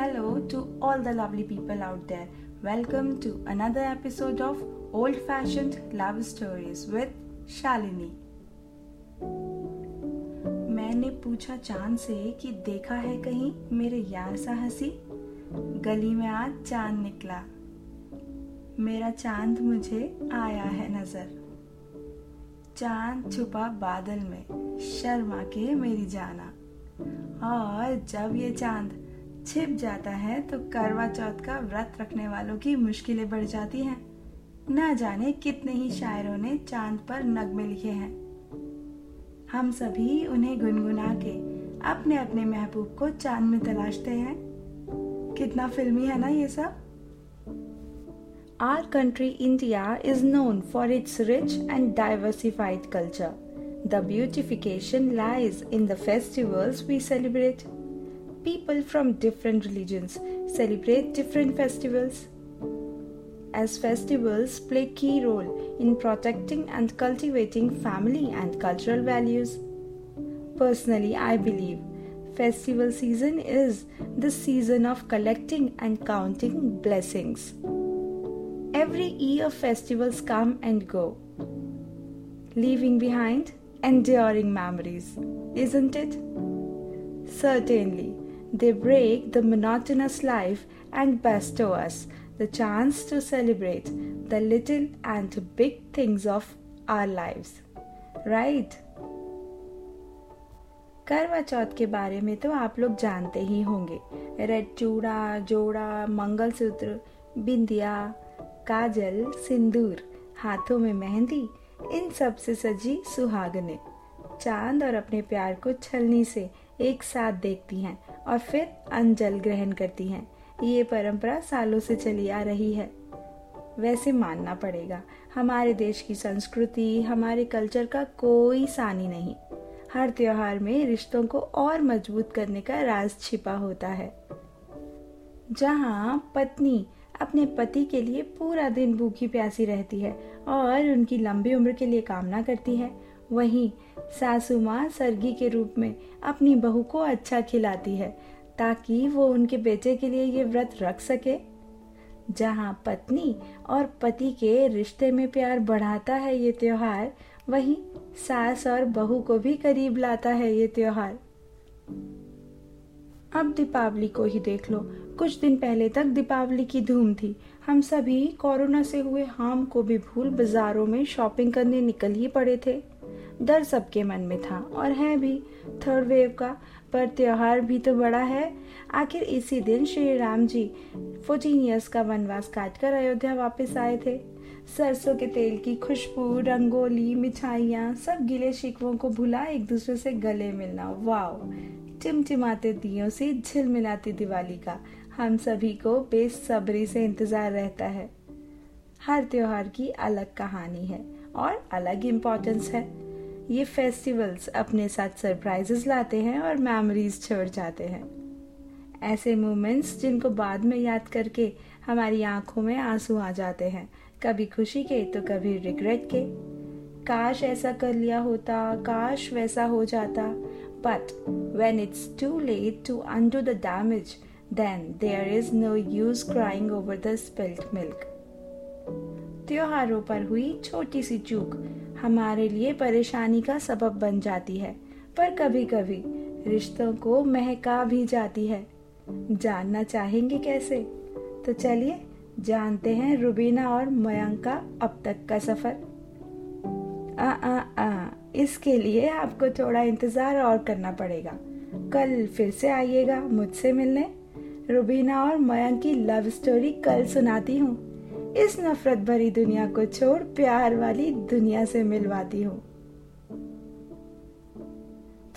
Hello to all the lovely people out there. Welcome to another episode of Old Fashioned Love Stories with Shalini. मैंने पूछा चाँद से कि देखा है कहीं मेरे यार सा हँसी गली में आज चाँद निकला मेरा चाँद मुझे आया है नज़र चाँद छुपा बादल में शर्मा के मेरी जाना और जब ये चाँद छिप जाता है तो करवा चौथ का व्रत रखने वालों की मुश्किलें बढ़ जाती हैं। न जाने कितने ही शायरों ने चाँद पर नगमे लिखे हैं। हम सभी उन्हें गुनगुना के अपने अपने महबूब को चाँद में तलाशते हैं। कितना फिल्मी है ना ये सब? Our country India is known for its rich and diversified culture the beautification lies in the festivals we celebrate people from different religions celebrate different festivals. As festivals play key role in protecting and cultivating family and cultural values. Personally, I believe festival season is the season of collecting and counting blessings. Every year festivals come and go, leaving behind enduring memories, isn't it? Certainly, they break the monotonous life and bestow us the chance to celebrate the little and big things of our lives. Right? करवा चौथ के बारे में तो आप लोग जानते ही होंगे red चूड़ा जोड़ा मंगलसूत्र बिंदिया काजल सिंदूर हाथों में मेहंदी इन सबसे सजी सुहागने चाँद और अपने प्यार को छलनी से एक साथ देखती हैं और फिर अंजल ग्रहण करती हैं। ये परंपरा सालों से चली आ रही है। वैसे मानना पड़ेगा, हमारे देश की संस्कृति, हमारे कल्चर का कोई सानी नहीं। हर त्योहार में रिश्तों को और मज़बूत करने का राज छिपा होता है। जहाँ पत्नी अपने पति के लिए पूरा दिन भूखी प्यासी रहती है और उनकी लंबी उम्र के लिए कामना करती है वहीं सासू माँ सरगी के रूप में अपनी बहू को अच्छा खिलाती है, ताकि वो उनके बेटे के लिए ये व्रत रख सके। जहाँ पत्नी और पति के रिश्ते में प्यार बढ़ाता है ये त्योहार, वहीं सास और बहू को भी करीब लाता है ये त्योहार। अब दीपावली को ही देख लो। कुछ दिन पहले तक दीपावली की धूम थी। हम सभी कोरोना से हुए हार्म को भी भूल बाजारों में शॉपिंग करने निकल ही पड़े थे। डर सबके मन में था और है भी। थर्ड वेव का पर त्योहार भी तो बड़ा है। आखिर इसी दिन श्री राम जी फोर्टीन ईयर्स का वनवास काटकर अयोध्या वापस आए थे। सरसों के तेल की खुशबू, रंगोली, मिठाइयाँ, सब गिले शिकवों को भुला एक दूसरे से गले मिलना। वाओ! टिमटिमाते दियों से झिलमिलाती दिवाली का। हम सभी को बेसब्री से इंतज़ार रहता है। हर त्योहार की अलग कहानी है और अलग इम्पोर्टेंस है। ये फेस्टिवल्स अपने साथ सरप्राइजेस लाते हैं और मेमोरीज छोड़ जाते हैं। ऐसे मोमेंट्स जिनको बाद में याद करके हमारी आँखों में आँसू आ जाते हैं। कभी खुशी के तो कभी रिग्रेट के। काश ऐसा कर लिया होता, काश वैसा हो जाता। But when it's too late to undo the damage then there is no use crying over the spilled milk त्योहारों पर हुई छोटी सी चूक। हमारे लिए परेशानी का सबब बन जाती है, पर कभी कभी रिश्तों को महका भी जाती है। जानना चाहेंगे कैसे? तो चलिए, जानते हैं रुबीना और मयंक का अब तक का सफ़र। आ आ आ, इसके लिए आपको थोड़ा इंतज़ार और करना पड़ेगा। कल फिर से आइएगा मुझसे मिलने। रुबीना और मयंक की लव स्टोरी कल सुनाती हूँ। इस नफरत भरी दुनिया को छोड़ प्यार वाली दुनिया से मिलवाती हूँ।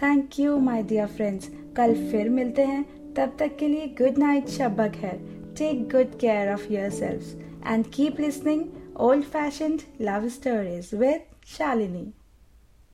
Thank you my dear friends कल फिर मिलते हैं। तब तक के लिए गुड नाइट शब्बा है। Take good care of yourself and keep listening old fashion love stories with Shalini